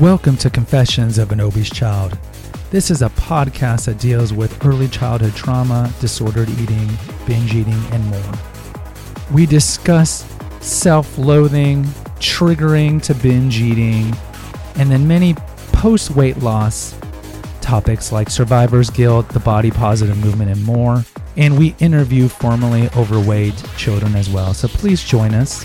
Welcome to Confessions of an Obese Child. This is a podcast that deals with early childhood trauma, disordered eating, binge eating, and more. We discuss self loathing, triggering to binge eating, and then many post weight loss topics like survivor's guilt, the body positive movement, and more. And we interview formerly overweight children as well. So please join us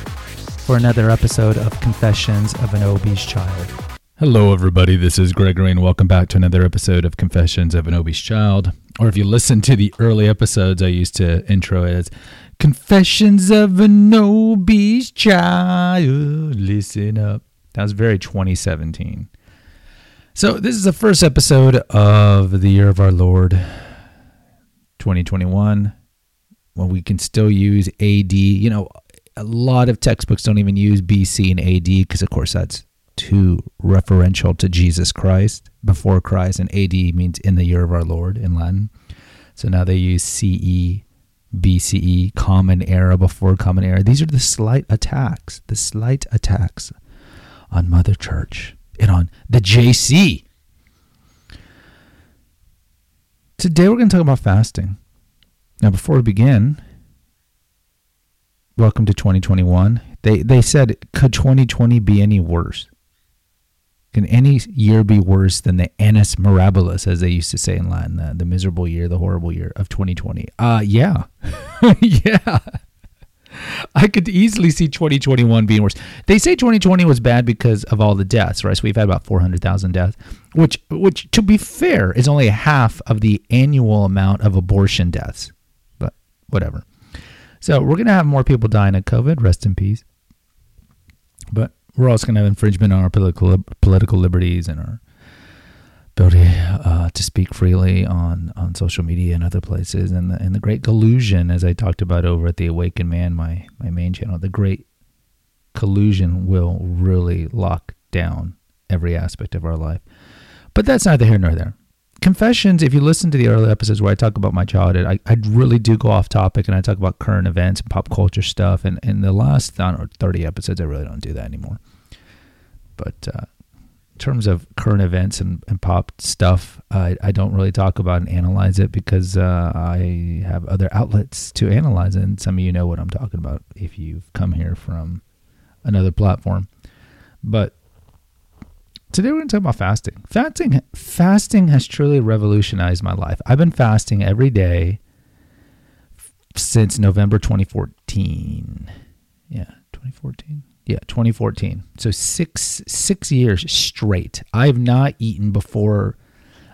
for another episode of Confessions of an Obese Child. Hello, everybody. This is Gregory, and welcome back to another episode of Confessions of an Obese Child. Or if you listen to the early episodes, I used to intro it as Confessions of an Obese Child. Listen up. That was very 2017. So, this is the first episode of the year of our Lord 2021 when we can still use AD. You know, a lot of textbooks don't even use BC and AD because, of course, that's too referential to Jesus Christ before Christ, and AD means in the year of our Lord in Latin. So now they use CE, BCE, Common Era before Common Era. These are the slight attacks, the slight attacks on Mother Church and on the JC. Today we're going to talk about fasting. Now, before we begin, welcome to 2021. They they said, could 2020 be any worse? Can any year be worse than the annus mirabilis, as they used to say in Latin, the, the miserable year, the horrible year of 2020? Uh, yeah. yeah. I could easily see 2021 being worse. They say 2020 was bad because of all the deaths, right? So we've had about 400,000 deaths, which, which, to be fair, is only half of the annual amount of abortion deaths. But whatever. So we're gonna have more people dying of COVID. Rest in peace. But we're also going to have infringement on our political political liberties and our ability uh, to speak freely on, on social media and other places. And the, and the great collusion, as I talked about over at the Awakened Man, my, my main channel, the great collusion will really lock down every aspect of our life. But that's neither here nor there. Confessions, if you listen to the early episodes where I talk about my childhood, I, I really do go off topic and I talk about current events and pop culture stuff. And in the last know, 30 episodes, I really don't do that anymore. But uh, in terms of current events and, and pop stuff, I, I don't really talk about and analyze it because uh, I have other outlets to analyze. And some of you know what I'm talking about if you've come here from another platform. But Today we're going to talk about fasting. Fasting fasting has truly revolutionized my life. I've been fasting every day since November 2014. Yeah, 2014. Yeah, 2014. So 6 6 years straight. I've not eaten before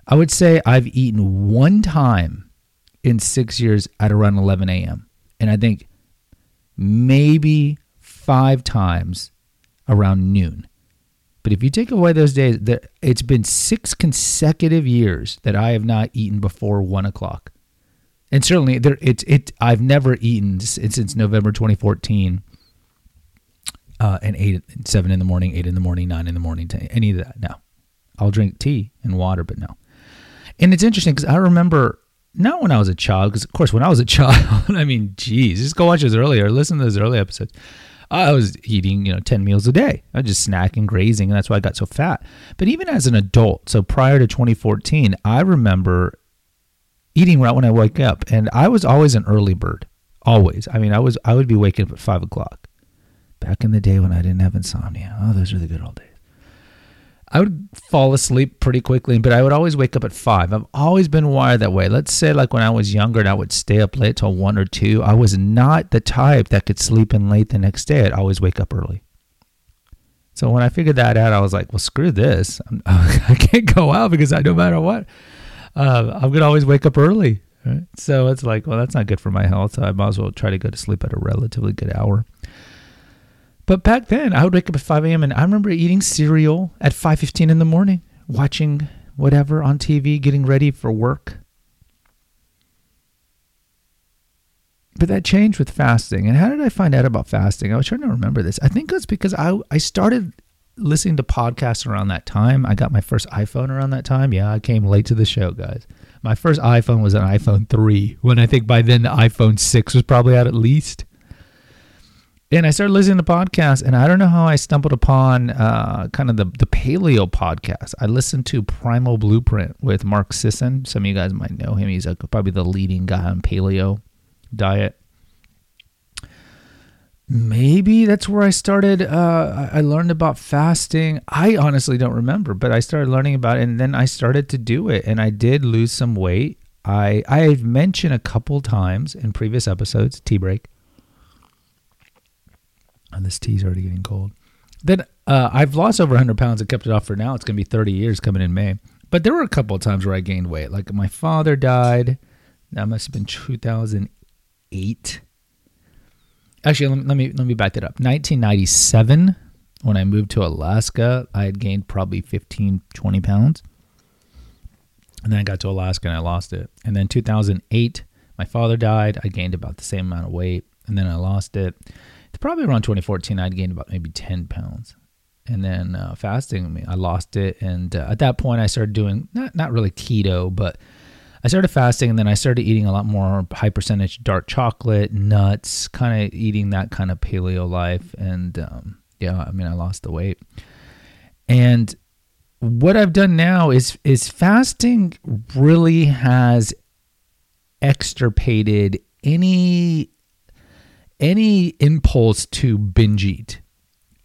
I would say I've eaten one time in 6 years at around 11 a.m. And I think maybe 5 times around noon. But if you take away those days, it's been six consecutive years that I have not eaten before one o'clock, and certainly there it's it. I've never eaten since November 2014. Uh, and eight, seven in the morning, eight in the morning, nine in the morning, ten, any of that. No, I'll drink tea and water, but no. And it's interesting because I remember not when I was a child, because of course when I was a child, I mean, geez, just go watch those earlier, listen to those early episodes. I was eating, you know, 10 meals a day. I was just snacking, grazing, and that's why I got so fat. But even as an adult, so prior to 2014, I remember eating right when I wake up. And I was always an early bird. Always. I mean, I was I would be waking up at five o'clock. Back in the day when I didn't have insomnia. Oh, those are the good old days. I would fall asleep pretty quickly, but I would always wake up at five. I've always been wired that way. Let's say, like when I was younger and I would stay up late till one or two, I was not the type that could sleep in late the next day. I'd always wake up early. So when I figured that out, I was like, well, screw this. I can't go out because I, no matter what, uh, I'm going to always wake up early. Right? So it's like, well, that's not good for my health. So I might as well try to go to sleep at a relatively good hour. But back then, I would wake up at 5 a.m. and I remember eating cereal at 5:15 in the morning, watching whatever on TV, getting ready for work. But that changed with fasting. And how did I find out about fasting? I was trying to remember this. I think it's because I I started listening to podcasts around that time. I got my first iPhone around that time. Yeah, I came late to the show, guys. My first iPhone was an iPhone 3, when I think by then the iPhone 6 was probably out at least. And I started listening to podcasts, and I don't know how I stumbled upon uh, kind of the the paleo podcast. I listened to Primal Blueprint with Mark Sisson. Some of you guys might know him. He's like probably the leading guy on paleo diet. Maybe that's where I started. Uh, I learned about fasting. I honestly don't remember, but I started learning about it, and then I started to do it, and I did lose some weight. I I've mentioned a couple times in previous episodes, tea break and this tea's already getting cold. Then uh, I've lost over 100 pounds and kept it off for now. It's going to be 30 years coming in May. But there were a couple of times where I gained weight. Like my father died. That must have been 2008. Actually, let me, let me let me back that up. 1997, when I moved to Alaska, I had gained probably 15, 20 pounds. And then I got to Alaska and I lost it. And then 2008, my father died. I gained about the same amount of weight. And then I lost it probably around 2014, I'd gained about maybe 10 pounds. And then uh, fasting, I, I lost it. And uh, at that point, I started doing not, not really keto, but I started fasting and then I started eating a lot more high percentage dark chocolate, nuts, kind of eating that kind of paleo life. And um, yeah, I mean, I lost the weight. And what I've done now is is fasting really has extirpated any any impulse to binge eat.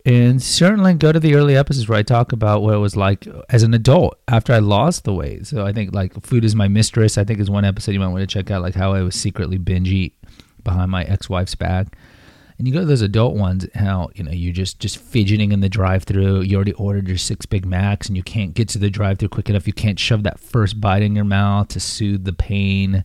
And certainly go to the early episodes where I talk about what it was like as an adult after I lost the weight. So I think like food is my mistress. I think is one episode you might want to check out, like how I was secretly binge eat behind my ex-wife's back. And you go to those adult ones, how you know you're just just fidgeting in the drive-through. You already ordered your six Big Macs, and you can't get to the drive-through quick enough. You can't shove that first bite in your mouth to soothe the pain.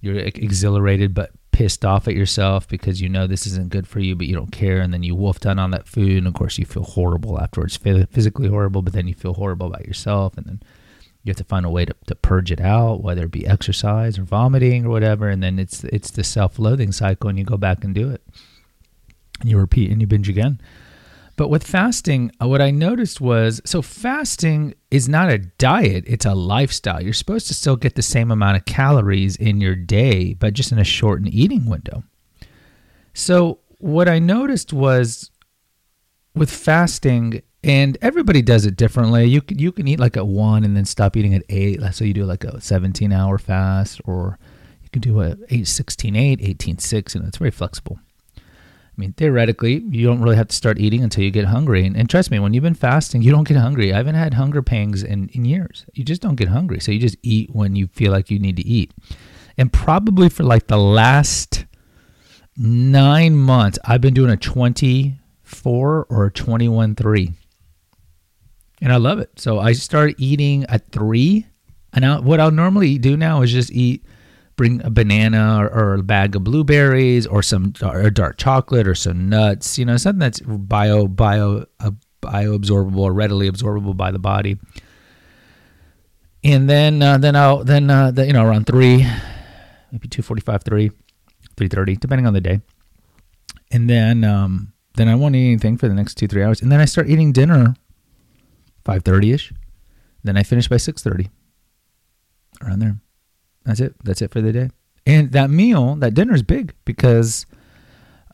You're exhilarated, but pissed off at yourself because you know this isn't good for you, but you don't care. And then you wolf down on that food. And of course, you feel horrible afterwards, physically horrible, but then you feel horrible about yourself. And then you have to find a way to, to purge it out, whether it be exercise or vomiting or whatever. And then it's, it's the self loathing cycle, and you go back and do it. And you repeat and you binge again. But with fasting, uh, what I noticed was so fasting is not a diet, it's a lifestyle. You're supposed to still get the same amount of calories in your day, but just in a shortened eating window. So, what I noticed was with fasting, and everybody does it differently. You can, you can eat like at one and then stop eating at eight. So, you do like a 17 hour fast, or you can do a 8, 16, 8, 18, 6, and it's very flexible. I mean, theoretically, you don't really have to start eating until you get hungry. And, and, trust me, when you've been fasting, you don't get hungry. I haven't had hunger pangs in, in years. You just don't get hungry. So you just eat when you feel like you need to eat. And probably for like the last nine months, I've been doing a 24 or a 21 3. And I love it. So I start eating at three. And I, what I'll normally do now is just eat bring a banana or, or, a bag of blueberries or some or dark chocolate or some nuts, you know, something that's bio bio uh, bioabsorbable or readily absorbable by the body. And then uh, then I'll then uh, the, you know around three, maybe two forty five, three, three thirty, depending on the day. And then um, then I won't eat anything for the next two three hours, and then I start eating dinner, five thirty ish. Then I finish by six thirty, around there. That's it. That's it for the day. And that meal, that dinner is big because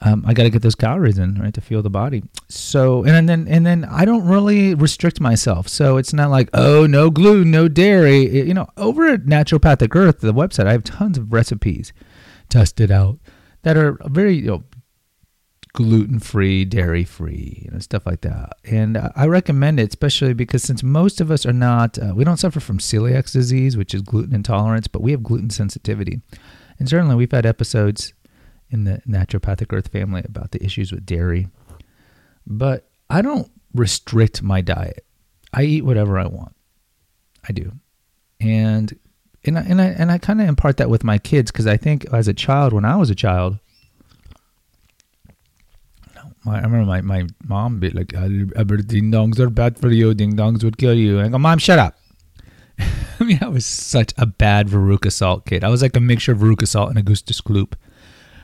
um, I got to get those calories in, right, to fuel the body. So, and then and then I don't really restrict myself. So it's not like oh, no gluten, no dairy. It, you know, over at Naturopathic Earth, the website, I have tons of recipes tested out that are very you know gluten free, dairy free, you know, stuff like that. And uh, I recommend it, especially because since most of us are not, uh, we don't suffer from celiac disease, which is gluten intolerance, but we have gluten sensitivity. And certainly we've had episodes in the naturopathic earth family about the issues with dairy. But I don't restrict my diet. I eat whatever I want. I do. And and I, and I, and I kind of impart that with my kids because I think as a child, when I was a child, my, I remember my, my mom be like, ding dongs are bad for you. Ding dongs would kill you. And I go, Mom, shut up. I mean, I was such a bad Veruca Salt kid. I was like a mixture of Veruca Salt and Augustus Gloop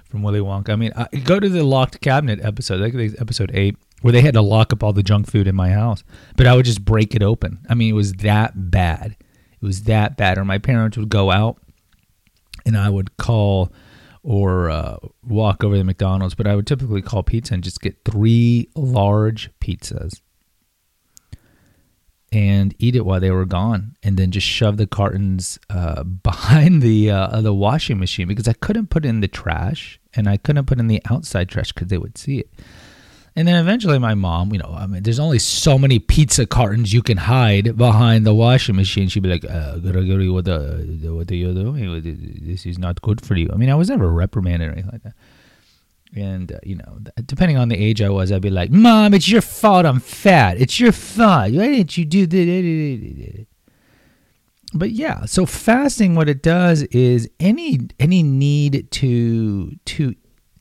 from Willy Wonka. I mean, I, go to the locked cabinet episode, like episode eight, where they had to lock up all the junk food in my house. But I would just break it open. I mean, it was that bad. It was that bad. Or my parents would go out and I would call or uh, walk over to McDonald's, but I would typically call pizza and just get three large pizzas and eat it while they were gone, and then just shove the cartons uh, behind the uh, the washing machine because I couldn't put in the trash and I couldn't put in the outside trash because they would see it. And then eventually, my mom, you know, I mean, there's only so many pizza cartons you can hide behind the washing machine. She'd be like, uh, what, the, what are you doing? This is not good for you. I mean, I was never reprimanded or anything like that. And, uh, you know, depending on the age I was, I'd be like, Mom, it's your fault I'm fat. It's your fault. Why didn't you do that? But yeah, so fasting, what it does is any any need to to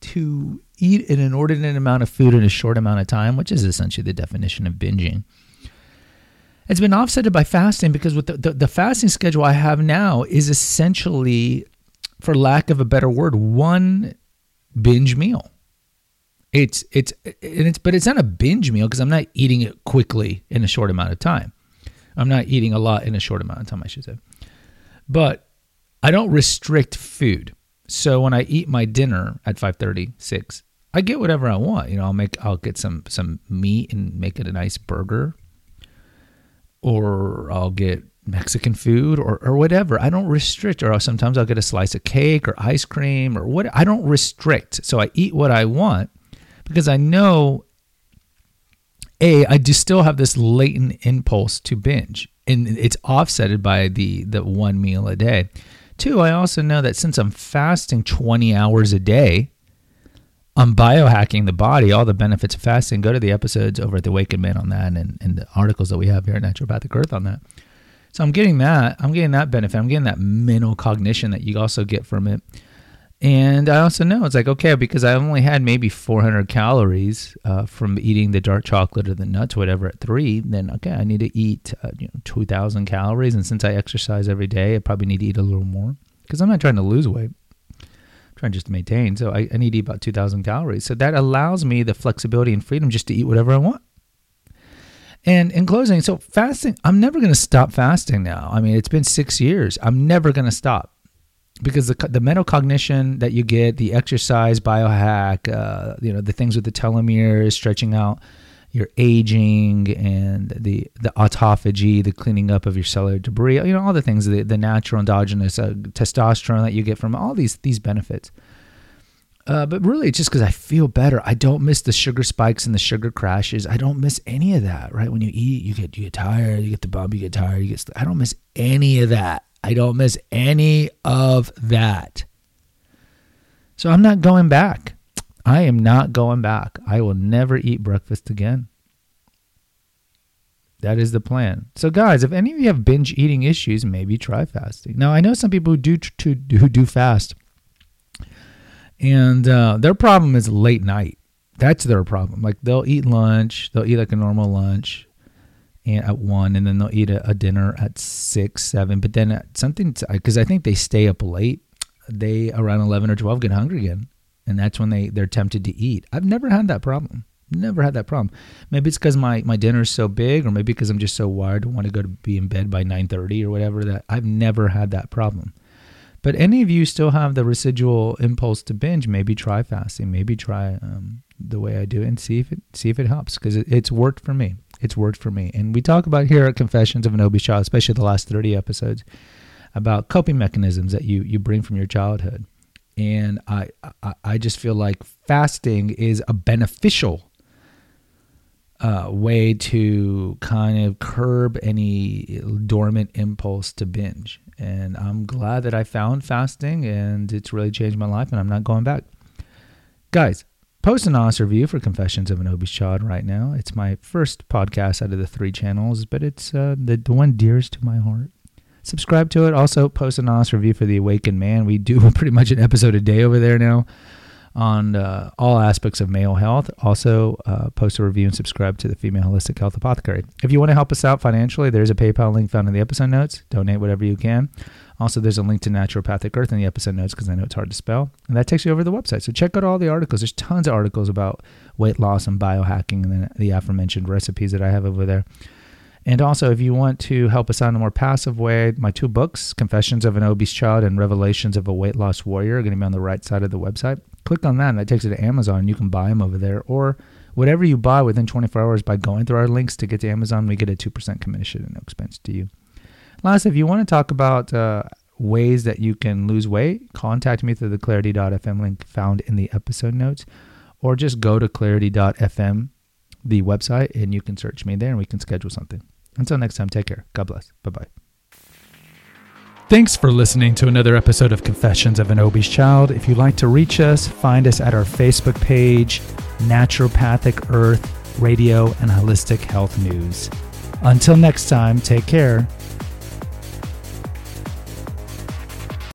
to eat an inordinate amount of food in a short amount of time, which is essentially the definition of binging. It's been offset by fasting because with the, the, the fasting schedule I have now is essentially, for lack of a better word, one binge meal. It's it's and it's but it's not a binge meal because I'm not eating it quickly in a short amount of time. I'm not eating a lot in a short amount of time, I should say. But I don't restrict food. So when I eat my dinner at 5:30, 6, I get whatever I want. You know, I'll make I'll get some some meat and make it a nice burger. Or I'll get Mexican food or, or whatever. I don't restrict. Or sometimes I'll get a slice of cake or ice cream or what. I don't restrict. So I eat what I want because I know, A, I do still have this latent impulse to binge. And it's offsetted by the, the one meal a day. Two, I also know that since I'm fasting 20 hours a day, I'm biohacking the body, all the benefits of fasting. Go to the episodes over at the Awakened Man on that and, and the articles that we have here at Naturopathic Earth on that. So I'm getting that. I'm getting that benefit. I'm getting that mental cognition that you also get from it. And I also know it's like, okay, because I only had maybe 400 calories uh, from eating the dark chocolate or the nuts, or whatever, at three, then okay, I need to eat uh, you know 2,000 calories. And since I exercise every day, I probably need to eat a little more because I'm not trying to lose weight. I'm trying just to maintain. So I, I need to eat about 2,000 calories. So that allows me the flexibility and freedom just to eat whatever I want. And in closing, so fasting, I'm never going to stop fasting now. I mean, it's been six years. I'm never going to stop because the, the mental cognition that you get, the exercise biohack, uh, you know, the things with the telomeres, stretching out your aging and the the autophagy, the cleaning up of your cellular debris, you know, all the things, the, the natural endogenous uh, testosterone that you get from all these these benefits. Uh, but really, it's just because I feel better. I don't miss the sugar spikes and the sugar crashes. I don't miss any of that. Right when you eat, you get you get tired. You get the bump. You get tired. You get. I don't miss any of that. I don't miss any of that. So I'm not going back. I am not going back. I will never eat breakfast again. That is the plan. So, guys, if any of you have binge eating issues, maybe try fasting. Now, I know some people who do to, who do fast and uh, their problem is late night. That's their problem. Like they'll eat lunch, they'll eat like a normal lunch, at one, and then they'll eat a, a dinner at six, seven. But then at something because I think they stay up late. They around eleven or twelve get hungry again, and that's when they they're tempted to eat. I've never had that problem. Never had that problem. Maybe it's because my my dinner's so big, or maybe because I'm just so wired to want to go to be in bed by nine thirty or whatever. That I've never had that problem. But any of you still have the residual impulse to binge, maybe try fasting, maybe try um, the way I do it and see if it see if it helps because it, it's worked for me. It's worked for me. And we talk about here at Confessions of an Obese Child, especially the last 30 episodes, about coping mechanisms that you you bring from your childhood. And I I, I just feel like fasting is a beneficial uh, way to kind of curb any dormant impulse to binge. And I'm glad that I found fasting and it's really changed my life and I'm not going back. Guys, post an honest review for Confessions of an Obese Child right now. It's my first podcast out of the three channels, but it's uh, the, the one dearest to my heart. Subscribe to it. Also, post an honest review for The Awakened Man. We do pretty much an episode a day over there now on uh, all aspects of male health. Also, uh, post a review and subscribe to the Female Holistic Health Apothecary. If you want to help us out financially, there's a PayPal link found in the episode notes. Donate whatever you can. Also, there's a link to Naturopathic Earth in the episode notes because I know it's hard to spell. And that takes you over to the website. So check out all the articles. There's tons of articles about weight loss and biohacking and the aforementioned recipes that I have over there. And also, if you want to help us out in a more passive way, my two books, Confessions of an Obese Child and Revelations of a Weight Loss Warrior, are going to be on the right side of the website. Click on that, and that takes you to Amazon, you can buy them over there. Or whatever you buy within 24 hours by going through our links to get to Amazon, we get a 2% commission and no expense to you. Last, if you want to talk about uh, ways that you can lose weight, contact me through the clarity.fm link found in the episode notes, or just go to clarity.fm, the website, and you can search me there and we can schedule something. Until next time, take care. God bless. Bye bye. Thanks for listening to another episode of Confessions of an Obese Child. If you'd like to reach us, find us at our Facebook page, Naturopathic Earth Radio and Holistic Health News. Until next time, take care